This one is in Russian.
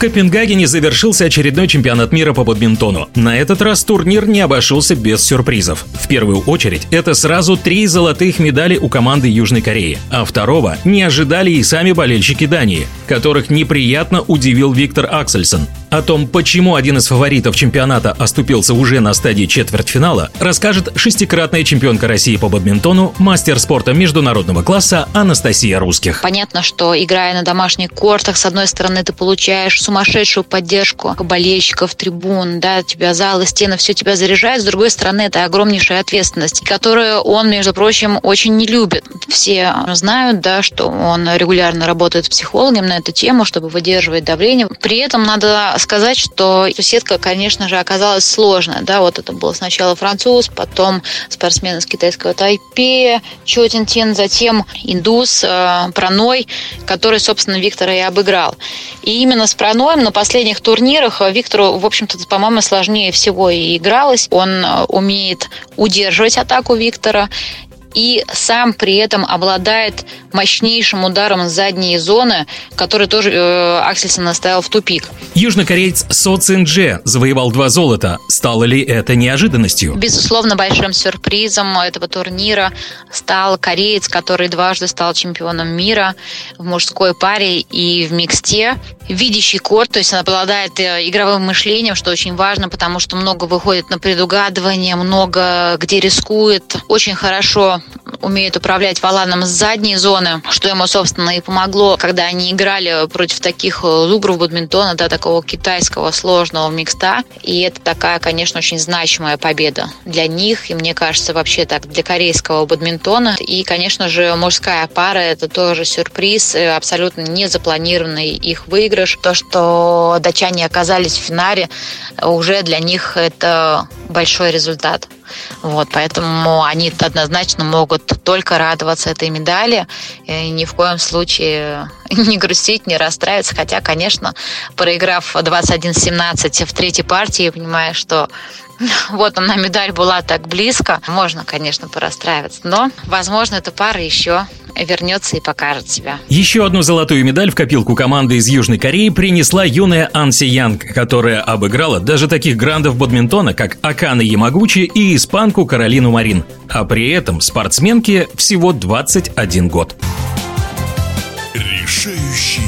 Копенгагене завершился очередной чемпионат мира по бадминтону. На этот раз турнир не обошелся без сюрпризов. В первую очередь, это сразу три золотых медали у команды Южной Кореи, а второго не ожидали и сами болельщики Дании, которых неприятно удивил Виктор Аксельсон. О том, почему один из фаворитов чемпионата оступился уже на стадии четвертьфинала, расскажет шестикратная чемпионка России по бадминтону, мастер спорта международного класса Анастасия Русских. Понятно, что играя на домашних кортах, с одной стороны, ты получаешь сумасшедшую поддержку болельщиков, трибун, да, тебя залы, стены, все тебя заряжает. С другой стороны, это огромнейшая ответственность, которую он, между прочим, очень не любит. Все знают, да, что он регулярно работает психологом на эту тему, чтобы выдерживать давление. При этом надо сказать, что сетка, конечно же, оказалась сложная. Да, вот это был сначала француз, потом спортсмен из китайского Тайпе, Чо Тин затем индус э, Праной, который, собственно, Виктора и обыграл. И именно с Праноем на последних турнирах Виктору, в общем-то, по-моему, сложнее всего и игралось. Он э, умеет удерживать атаку Виктора и сам при этом обладает мощнейшим ударом с задней зоны, который тоже э, Аксельсон оставил в тупик. Южнокореец Со Цинже завоевал два золота. Стало ли это неожиданностью? Безусловно, большим сюрпризом этого турнира стал кореец, который дважды стал чемпионом мира в мужской паре и в миксте. Видящий корт, то есть он обладает э, игровым мышлением, что очень важно, потому что много выходит на предугадывание, много где рискует. Очень хорошо умеет управлять валаном с задней зоны, что ему, собственно, и помогло, когда они играли против таких лугров бадминтона, да, такого китайского сложного микста. И это такая, конечно, очень значимая победа для них, и мне кажется, вообще так, для корейского бадминтона. И, конечно же, мужская пара – это тоже сюрприз, э, абсолютно не запланированный их выигрыш. То, что датчане оказались в финале, уже для них это большой результат. Вот, поэтому они однозначно могут только радоваться этой медали и ни в коем случае не грустить, не расстраиваться. Хотя, конечно, проиграв 21-17 в третьей партии, я понимаю, что вот она, медаль была так близко. Можно, конечно, порастраиваться, но, возможно, эта пара еще вернется и покажет себя. Еще одну золотую медаль в копилку команды из Южной Кореи принесла юная Анси Янг, которая обыграла даже таких грандов бадминтона, как Акана Ямагучи и спортсменку Каролину Марин. А при этом спортсменке всего 21 год. Решающий